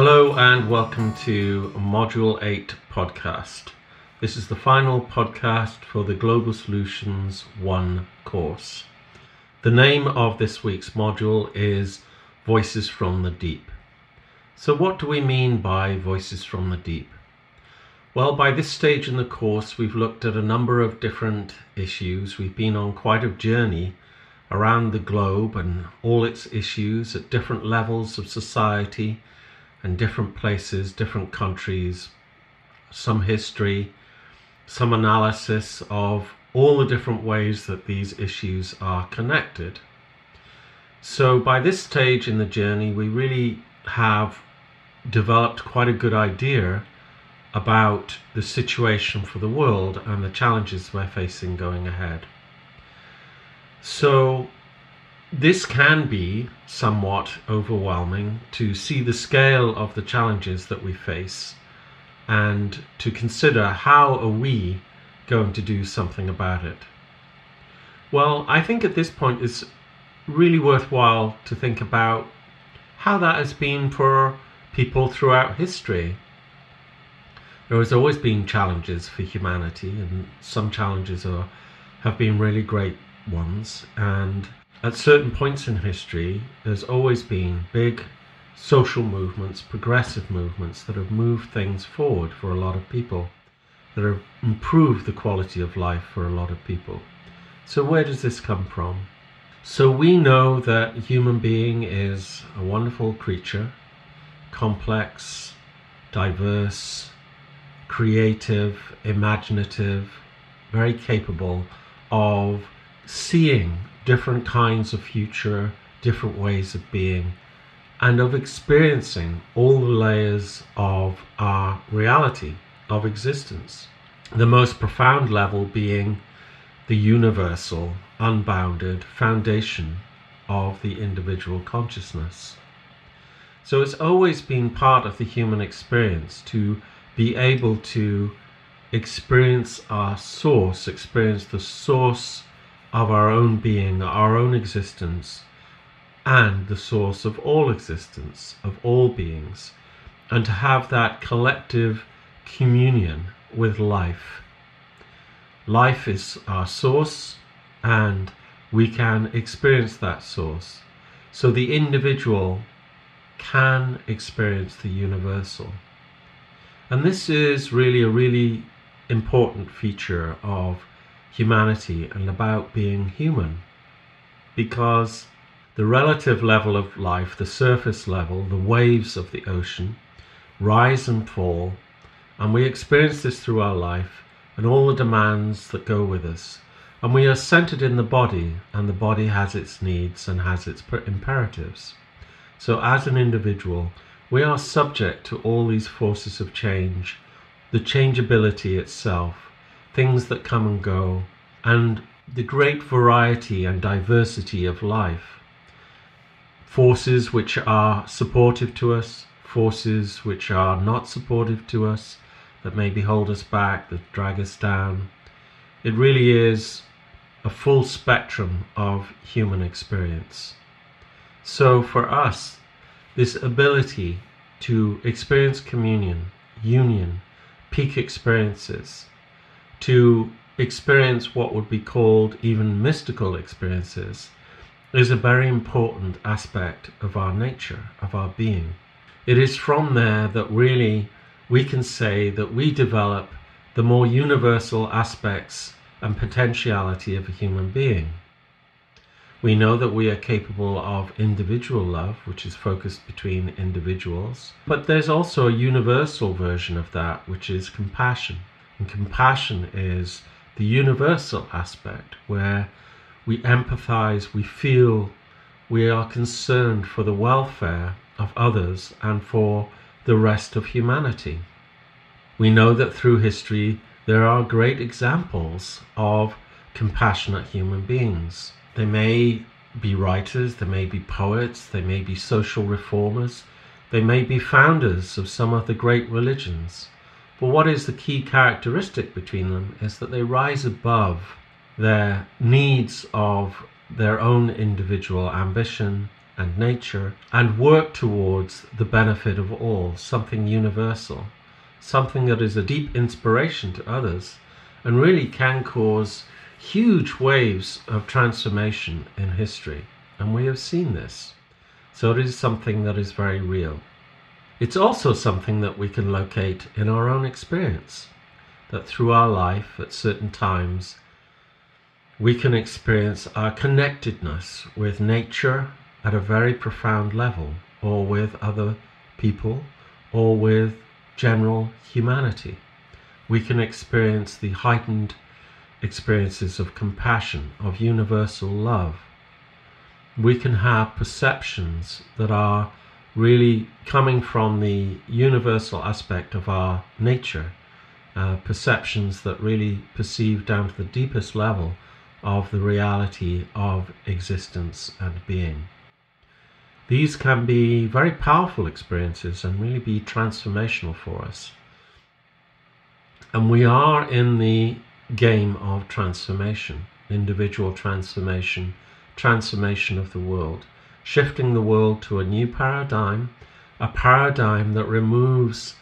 Hello and welcome to Module 8 podcast. This is the final podcast for the Global Solutions 1 course. The name of this week's module is Voices from the Deep. So, what do we mean by Voices from the Deep? Well, by this stage in the course, we've looked at a number of different issues. We've been on quite a journey around the globe and all its issues at different levels of society and different places, different countries, some history, some analysis of all the different ways that these issues are connected. So, by this stage in the journey, we really have developed quite a good idea about the situation for the world and the challenges we're facing going ahead. So, this can be somewhat overwhelming to see the scale of the challenges that we face and to consider how are we going to do something about it. Well, I think at this point it's really worthwhile to think about how that has been for people throughout history. There has always been challenges for humanity, and some challenges are, have been really great ones. And at certain points in history, there's always been big social movements, progressive movements that have moved things forward for a lot of people, that have improved the quality of life for a lot of people. So, where does this come from? So, we know that a human being is a wonderful creature, complex, diverse, creative, imaginative, very capable of seeing different kinds of future, different ways of being, and of experiencing all the layers of our reality, of existence. The most profound level being the universal, unbounded foundation of the individual consciousness. So it's always been part of the human experience to be able to experience our source, experience the source of our own being, our own existence, and the source of all existence, of all beings, and to have that collective communion with life. Life is our source, and we can experience that source. So the individual can experience the universal. And this is really a really important feature of humanity and about being human. Because the relative level of life, the surface level, the waves of the ocean, rise and fall, and we experience this through our life and all the demands that go with us. And we are centered in the body, and the body has its needs and has its imperatives. So, as an individual, we are subject to all these forces of change, the changeability itself, things that come and go, and the great variety and diversity of life. Forces which are supportive to us, forces which are not supportive to us, that maybe hold us back, that drag us down. It really is a full spectrum of human experience. So for us, this ability to experience communion, union, peak experiences, to experience what would be called even mystical experiences, is a very important aspect of our nature, of our being. It is from there that really we can say that we develop the more universal aspects and potentiality of a human being. We know that we are capable of individual love, which is focused between individuals, but there's also a universal version of that, which is compassion. And compassion is the universal aspect where we empathize, we feel, we are concerned for the welfare of others and for the rest of humanity. We know that through history there are great examples of compassionate human beings. They may be writers, they may be poets, they may be social reformers, they may be founders of some of the great religions. But what is the key characteristic between them is that they rise above their needs of their own individual ambition and nature and work towards the benefit of all, something universal, something that is a deep inspiration to others and really can cause huge waves of transformation in history. And we have seen this. So it is something that is very real. It's also something that we can locate in our own experience, that through our life at certain times, we can experience our connectedness with nature at a very profound level, or with other people, or with general humanity. We can experience the heightened experiences of compassion, of universal love. We can have perceptions that are really coming from the universal aspect of our nature, uh, perceptions that really perceive down to the deepest level of the reality of existence and being. These can be very powerful experiences and really be transformational for us. And we are in the game of transformation, individual transformation, transformation of the world, shifting the world to a new paradigm, a paradigm that removes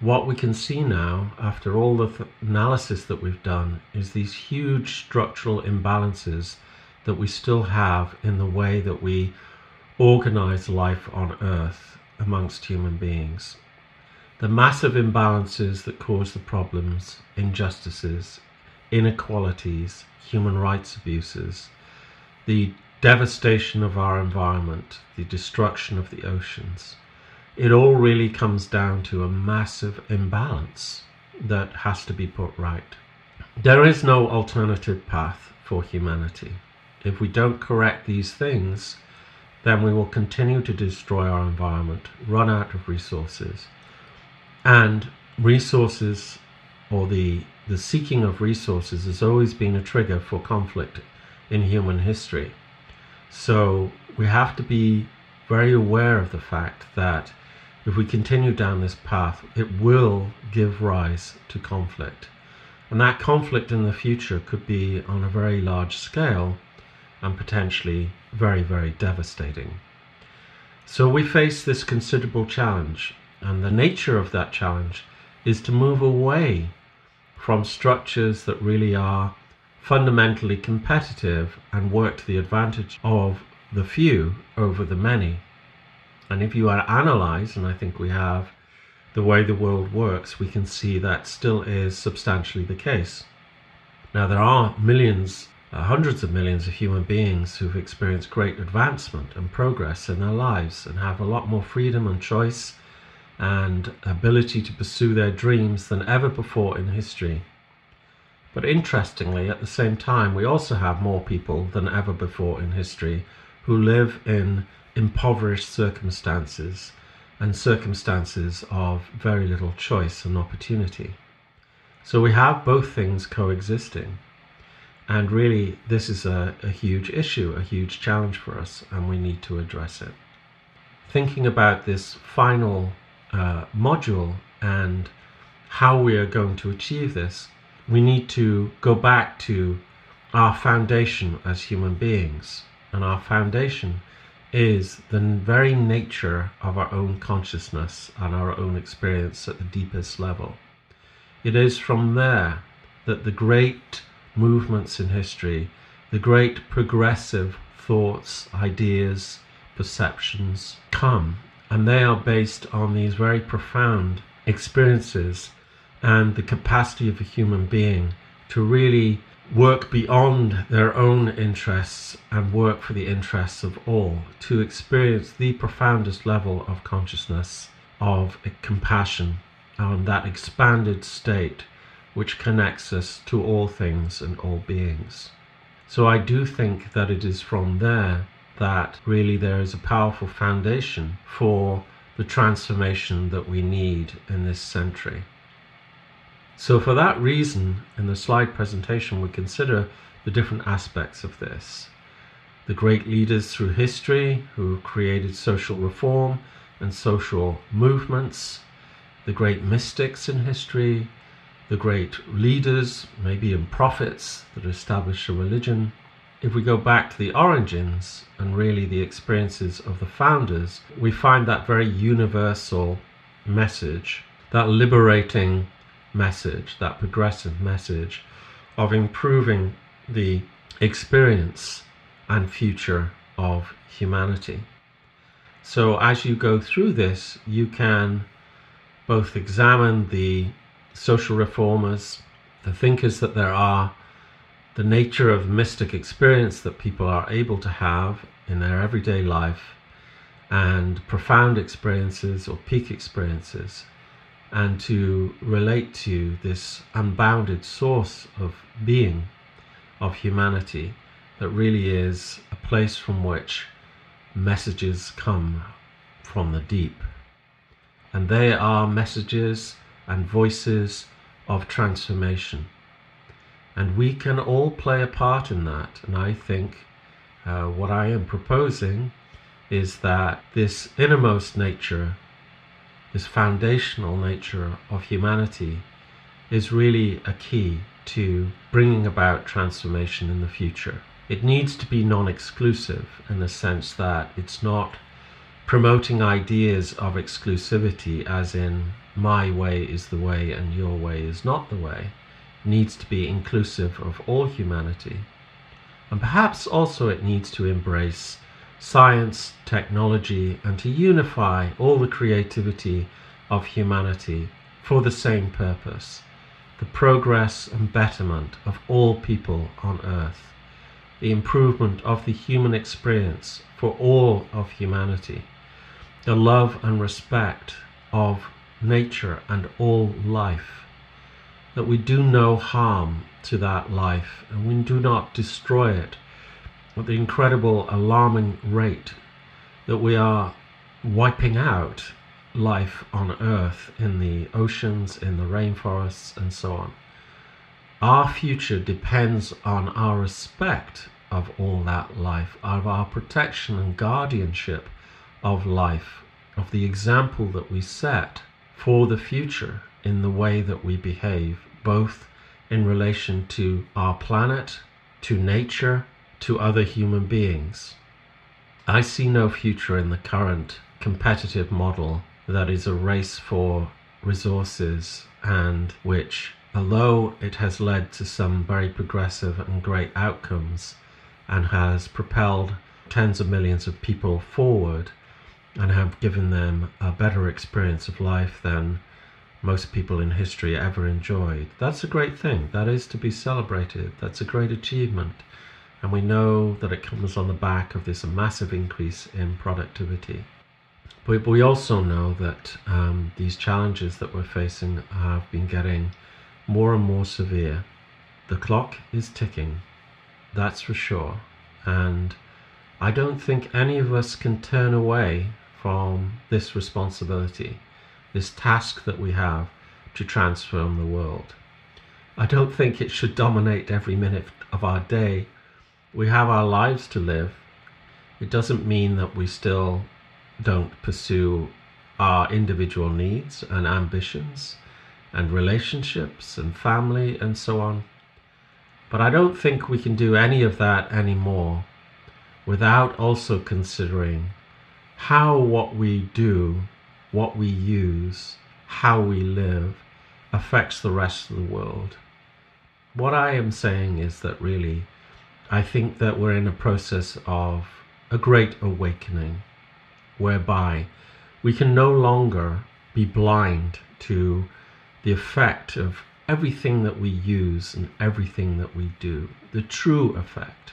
what we can see now after all the th- analysis that we've done is these huge structural imbalances that we still have in the way that we organize life on earth amongst human beings. The massive imbalances that cause the problems, injustices, inequalities, human rights abuses, the devastation of our environment, the destruction of the oceans. It all really comes down to a massive imbalance that has to be put right. There is no alternative path for humanity. If we don't correct these things, then we will continue to destroy our environment, run out of resources, and resources or the the seeking of resources has always been a trigger for conflict in human history. So we have to be very aware of the fact that if we continue down this path, it will give rise to conflict. And that conflict in the future could be on a very large scale and potentially very, very devastating. So we face this considerable challenge and the nature of that challenge is to move away from structures that really are fundamentally competitive and work to the advantage of the few over the many. And if you are analyze, and I think we have, the way the world works, we can see that still is substantially the case. Now, there are millions, uh, hundreds of millions of human beings who've experienced great advancement and progress in their lives and have a lot more freedom and choice and ability to pursue their dreams than ever before in history. But interestingly, at the same time, we also have more people than ever before in history who live in impoverished circumstances and circumstances of very little choice and opportunity. So we have both things coexisting. And really, this is a, a huge issue, a huge challenge for us, and we need to address it. Thinking about this final uh, module and how we are going to achieve this, we need to go back to our foundation as human beings. And our foundation is the very nature of our own consciousness and our own experience at the deepest level. It is from there that the great movements in history, the great progressive thoughts, ideas, perceptions come and they are based on these very profound experiences and the capacity of a human being to really work beyond their own interests and work for the interests of all, to experience the profoundest level of consciousness, of compassion, and that expanded state which connects us to all things and all beings. So I do think that it is from there that really there is a powerful foundation for the transformation that we need in this century. So, for that reason, in the slide presentation, we consider the different aspects of this. The great leaders through history who created social reform and social movements, the great mystics in history, the great leaders, maybe in prophets that established a religion, if we go back to the origins and really the experiences of the founders, we find that very universal message, that liberating message, that progressive message of improving the experience and future of humanity. So, as you go through this, you can both examine the social reformers, the thinkers that there are, the nature of mystic experience that people are able to have in their everyday life, and profound experiences or peak experiences, and to relate to this unbounded source of being, of humanity, that really is a place from which messages come from the deep. And they are messages and voices of transformation. And we can all play a part in that. And I think uh, what I am proposing is that this innermost nature, this foundational nature of humanity, is really a key to bringing about transformation in the future. It needs to be non exclusive in the sense that it's not promoting ideas of exclusivity, as in my way is the way and your way is not the way, needs to be inclusive of all humanity. And perhaps also it needs to embrace science, technology, and to unify all the creativity of humanity for the same purpose the progress and betterment of all people on earth, the improvement of the human experience for all of humanity, the love and respect of nature and all life, that we do no harm to that life and we do not destroy it the incredible alarming rate that we are wiping out life on earth in the oceans, in the rainforests, and so on. Our future depends on our respect of all that life, of our protection and guardianship of life, of the example that we set for the future in the way that we behave, both in relation to our planet, to nature, to other human beings. I see no future in the current competitive model that is a race for resources and which, although it has led to some very progressive and great outcomes and has propelled tens of millions of people forward, and have given them a better experience of life than most people in history ever enjoyed. That's a great thing. That is to be celebrated. That's a great achievement. And we know that it comes on the back of this massive increase in productivity. But we also know that um, these challenges that we're facing have been getting more and more severe. The clock is ticking, that's for sure. And I don't think any of us can turn away from this responsibility, this task that we have to transform the world. I don't think it should dominate every minute of our day. We have our lives to live. It doesn't mean that we still don't pursue our individual needs and ambitions and relationships and family and so on. But I don't think we can do any of that anymore without also considering how what we do, what we use, how we live affects the rest of the world. What I am saying is that really, I think that we're in a process of a great awakening whereby we can no longer be blind to the effect of everything that we use and everything that we do, the true effect,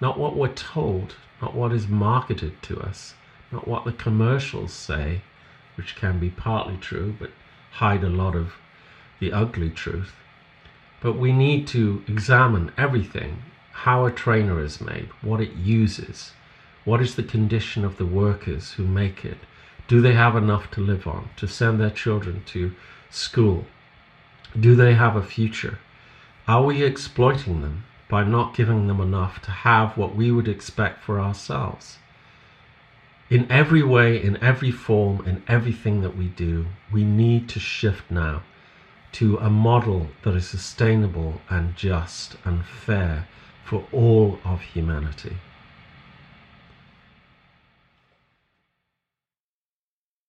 not what we're told, not what is marketed to us, not what the commercials say, which can be partly true but hide a lot of the ugly truth. But we need to examine everything how a trainer is made, what it uses, what is the condition of the workers who make it. Do they have enough to live on, to send their children to school? Do they have a future? Are we exploiting them by not giving them enough to have what we would expect for ourselves? in every way, in every form, in everything that we do, we need to shift now to a model that is sustainable and just and fair for all of humanity.